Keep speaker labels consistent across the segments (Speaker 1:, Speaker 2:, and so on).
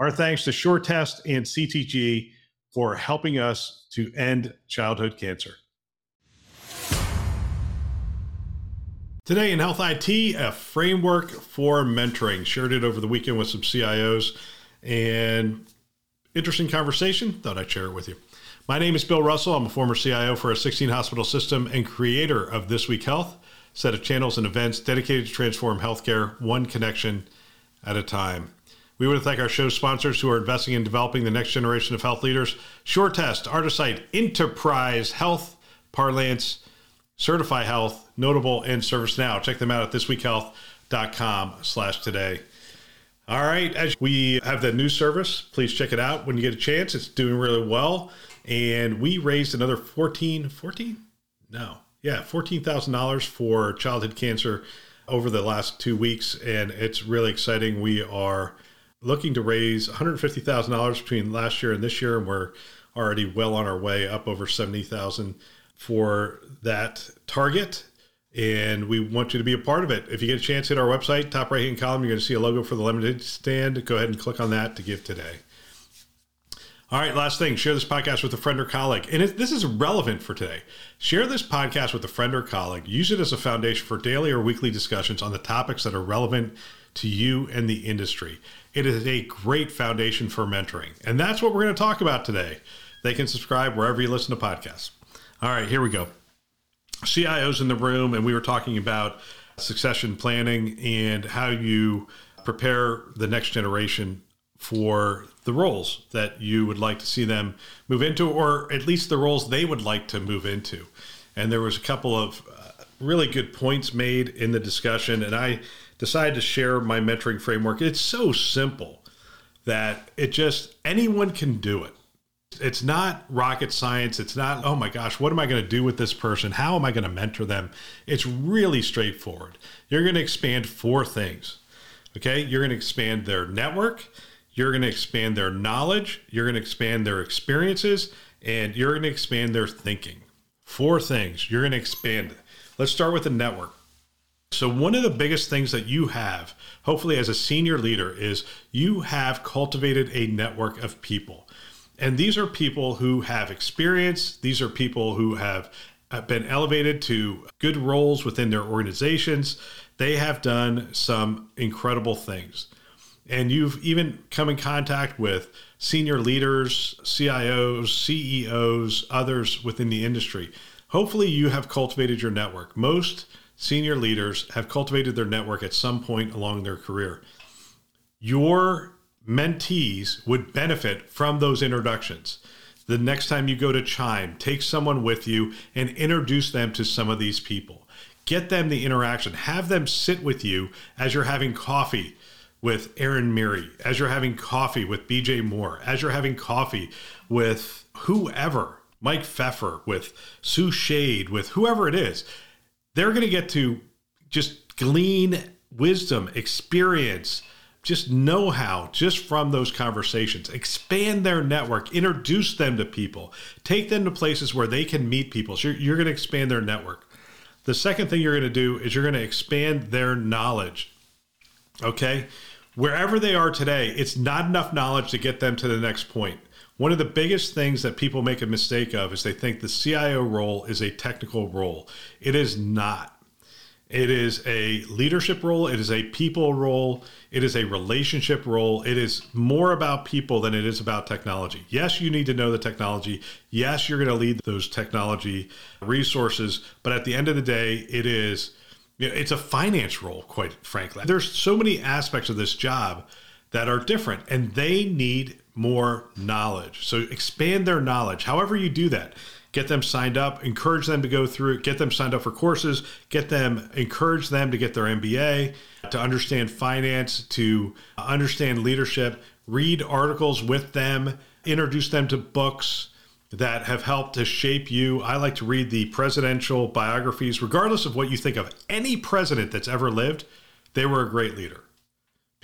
Speaker 1: Our thanks to SureTest and CTG for helping us to end childhood cancer. Today in Health IT, a framework for mentoring. Shared it over the weekend with some CIOs and interesting conversation. Thought I'd share it with you. My name is Bill Russell. I'm a former CIO for a 16 hospital system and creator of This Week Health, set of channels and events dedicated to transform healthcare one connection at a time. We want to thank our show sponsors who are investing in developing the next generation of health leaders SureTest, Artisight, Enterprise Health, Parlance, Certify Health, Notable, and ServiceNow. Check them out at thisweekhealth.com slash today. All right, as we have the new service, please check it out when you get a chance. It's doing really well. And we raised another 14, 14? No. Yeah, $14,000 for childhood cancer over the last two weeks. And it's really exciting. We are looking to raise $150,000 between last year and this year, and we're already well on our way up over 70,000 for that target. And we want you to be a part of it. If you get a chance, hit our website, top right hand column. You're going to see a logo for the lemonade stand. Go ahead and click on that to give today. All right, last thing share this podcast with a friend or colleague. And it, this is relevant for today. Share this podcast with a friend or colleague. Use it as a foundation for daily or weekly discussions on the topics that are relevant to you and the industry. It is a great foundation for mentoring. And that's what we're going to talk about today. They can subscribe wherever you listen to podcasts. All right, here we go. CIOs in the room, and we were talking about succession planning and how you prepare the next generation for the roles that you would like to see them move into, or at least the roles they would like to move into. And there was a couple of uh, really good points made in the discussion, and I decided to share my mentoring framework. It's so simple that it just anyone can do it. It's not rocket science. It's not, oh my gosh, what am I going to do with this person? How am I going to mentor them? It's really straightforward. You're going to expand four things. Okay. You're going to expand their network. You're going to expand their knowledge. You're going to expand their experiences. And you're going to expand their thinking. Four things. You're going to expand it. Let's start with the network. So, one of the biggest things that you have, hopefully, as a senior leader, is you have cultivated a network of people. And these are people who have experience, these are people who have uh, been elevated to good roles within their organizations. They have done some incredible things. And you've even come in contact with senior leaders, CIOs, CEOs, others within the industry. Hopefully, you have cultivated your network. Most senior leaders have cultivated their network at some point along their career. Your mentees would benefit from those introductions. The next time you go to Chime, take someone with you and introduce them to some of these people. Get them the interaction. Have them sit with you as you're having coffee with Aaron Miri, as you're having coffee with BJ Moore, as you're having coffee with whoever, Mike Pfeffer, with Sue Schade, with whoever it is they're going to get to just glean wisdom, experience, just know how just from those conversations. Expand their network, introduce them to people, take them to places where they can meet people. So you're, you're going to expand their network. The second thing you're going to do is you're going to expand their knowledge. Okay? Wherever they are today, it's not enough knowledge to get them to the next point. One of the biggest things that people make a mistake of is they think the CIO role is a technical role. It is not. It is a leadership role, it is a people role, it is a relationship role. It is more about people than it is about technology. Yes, you need to know the technology. Yes, you're going to lead those technology resources, but at the end of the day, it is it's a finance role, quite frankly. There's so many aspects of this job that are different and they need more knowledge. So expand their knowledge. However, you do that, get them signed up, encourage them to go through, get them signed up for courses, get them, encourage them to get their MBA, to understand finance, to understand leadership. read articles with them, introduce them to books that have helped to shape you. I like to read the presidential biographies, regardless of what you think of any president that's ever lived, they were a great leader.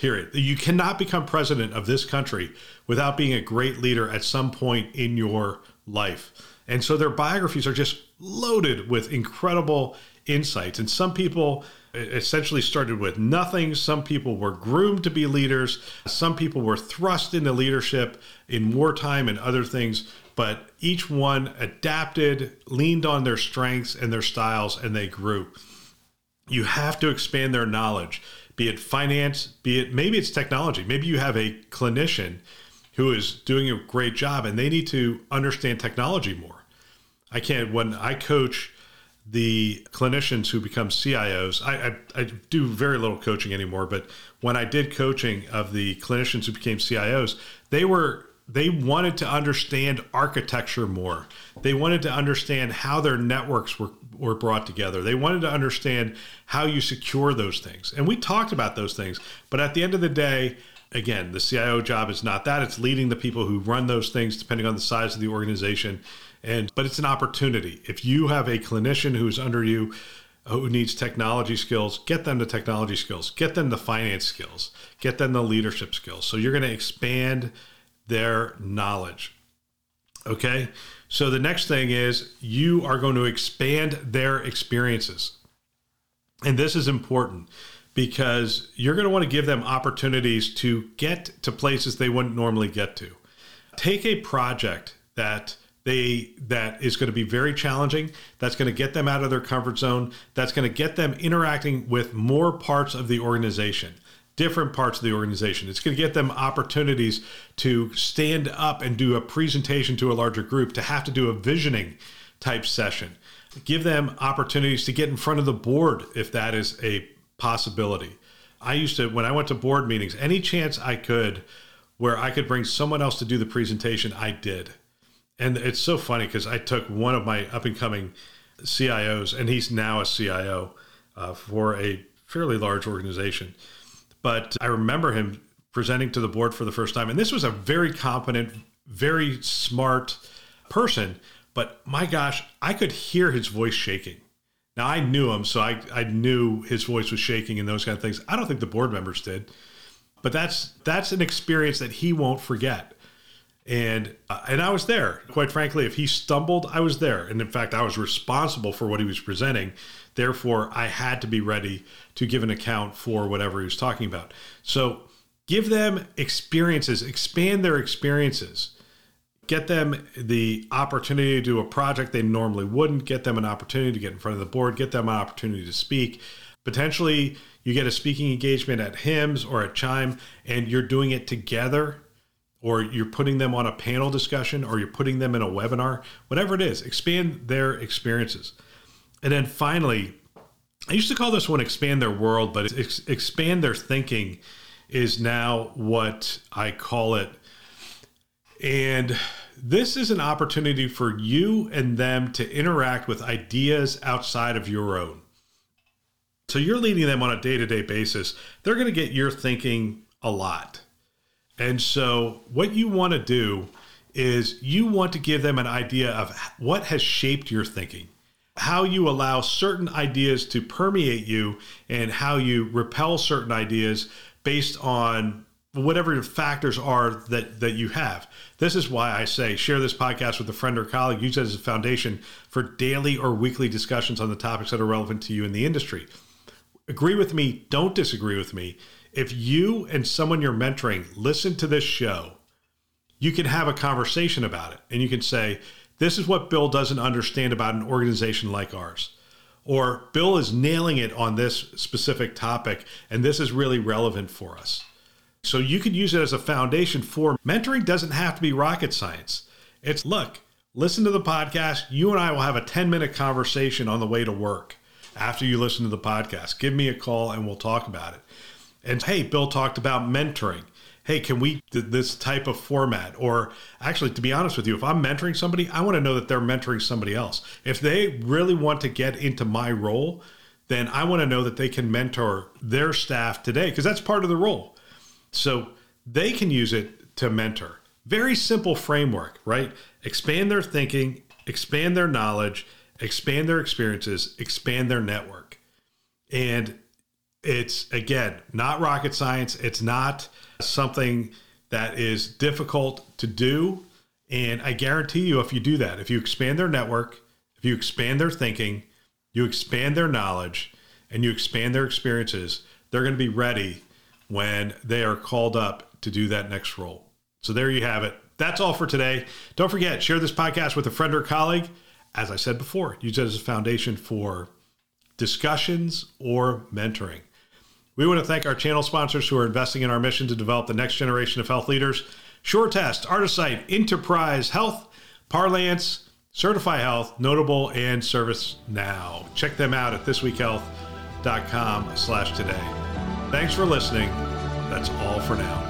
Speaker 1: Period. You cannot become president of this country without being a great leader at some point in your life. And so their biographies are just loaded with incredible insights. And some people essentially started with nothing. Some people were groomed to be leaders. Some people were thrust into leadership in wartime and other things. But each one adapted, leaned on their strengths and their styles, and they grew. You have to expand their knowledge, be it finance, be it maybe it's technology. Maybe you have a clinician who is doing a great job and they need to understand technology more. I can't, when I coach, the clinicians who become CIOs, I, I, I, do very little coaching anymore, but when I did coaching of the clinicians who became CIOs, they were they wanted to understand architecture more. They wanted to understand how their networks were, were brought together. They wanted to understand how you secure those things. And we talked about those things. But at the end of the day, again, the CIO job is not that. It's leading the people who run those things depending on the size of the organization and but it's an opportunity. If you have a clinician who's under you uh, who needs technology skills, get them the technology skills, get them the finance skills, get them the leadership skills. So you're going to expand their knowledge. Okay? So the next thing is you are going to expand their experiences. And this is important because you're going to want to give them opportunities to get to places they wouldn't normally get to. Take a project that they that is going to be very challenging that's going to get them out of their comfort zone that's going to get them interacting with more parts of the organization different parts of the organization. It's going to get them opportunities to stand up and do a presentation to a larger group to have to do a visioning type session. Give them opportunities to get in front of the board if that is a possibility. I used to when i went to board meetings any chance i could where i could bring someone else to do the presentation i did. And it's so funny because I took one of my up and coming CIOs, and he's now a CIO uh, for a fairly large organization. But I remember him presenting to the board for the first time. And this was a very competent, very smart person. But my gosh, I could hear his voice shaking. Now I knew him, so I, I knew his voice was shaking and those kind of things. I don't think the board members did. But that's that's an experience that he won't forget and uh, and I was there. Quite frankly, if he stumbled, I was there, and in fact, I was responsible for what he was presenting. Therefore, I had to be ready to give an account for whatever he was talking about. So, give them experiences, expand their experiences, get them the opportunity to do a project they normally wouldn't. Get them an opportunity to get in front of the board. Get them an opportunity to speak. Potentially, you get a speaking engagement at HIMSS or at Chime, and you're doing it together or you're putting them on a panel discussion or you're putting them in a webinar, whatever it is, expand their experiences. And then finally, I used to call this one expand their world, but ex- expand their thinking is now what I call it. And this is an opportunity for you and them to interact with ideas outside of your own. So you're leading them on a day to day basis. They're going to get your thinking a lot. And so, what you want to do is you want to give them an idea of what has shaped your thinking, how you allow certain ideas to permeate you, and how you repel certain ideas based on whatever factors are that that you have. This is why I say share this podcast with a friend or colleague. Use it as a foundation for daily or weekly discussions on the topics that are relevant to you in the industry. Agree with me, don't disagree with me if you and someone you're mentoring listen to this show, you can have a conversation about it and you can say, This is what Bill doesn't understand about an organization like ours. Or Bill is nailing it on this specific topic, and this is really relevant for us. So you could use it as a foundation for mentoring, doesn't have to be rocket science. It's look, listen to the podcast. You and I will have a 10 minute conversation on the way to work after you listen to the podcast. Give me a call and we'll talk about it. And hey, Bill talked about mentoring. Hey, can we this type of format? Or actually, to be honest with you, if I'm mentoring somebody, I want to know that they're mentoring somebody else. If they really want to get into my role, then I want to know that they can mentor their staff today because that's part of the role. So they can use it to mentor. Very simple framework, right? Expand their thinking, expand their knowledge, expand their experiences, expand their network. And it's, again, not rocket science. It's not something that is difficult to do. And I guarantee you, if you do that, if you expand their network, if you expand their thinking, you expand their knowledge, and you expand their experiences, they're going to be ready when they are called up to do that next role. So there you have it. That's all for today. Don't forget, share this podcast with a friend or colleague. As I said before, use it as a foundation for discussions or mentoring. We want to thank our channel sponsors who are investing in our mission to develop the next generation of health leaders SureTest, Artisight, Enterprise Health, Parlance, Certify Health, Notable, and ServiceNow. Check them out at thisweekhealth.com slash today. Thanks for listening. That's all for now.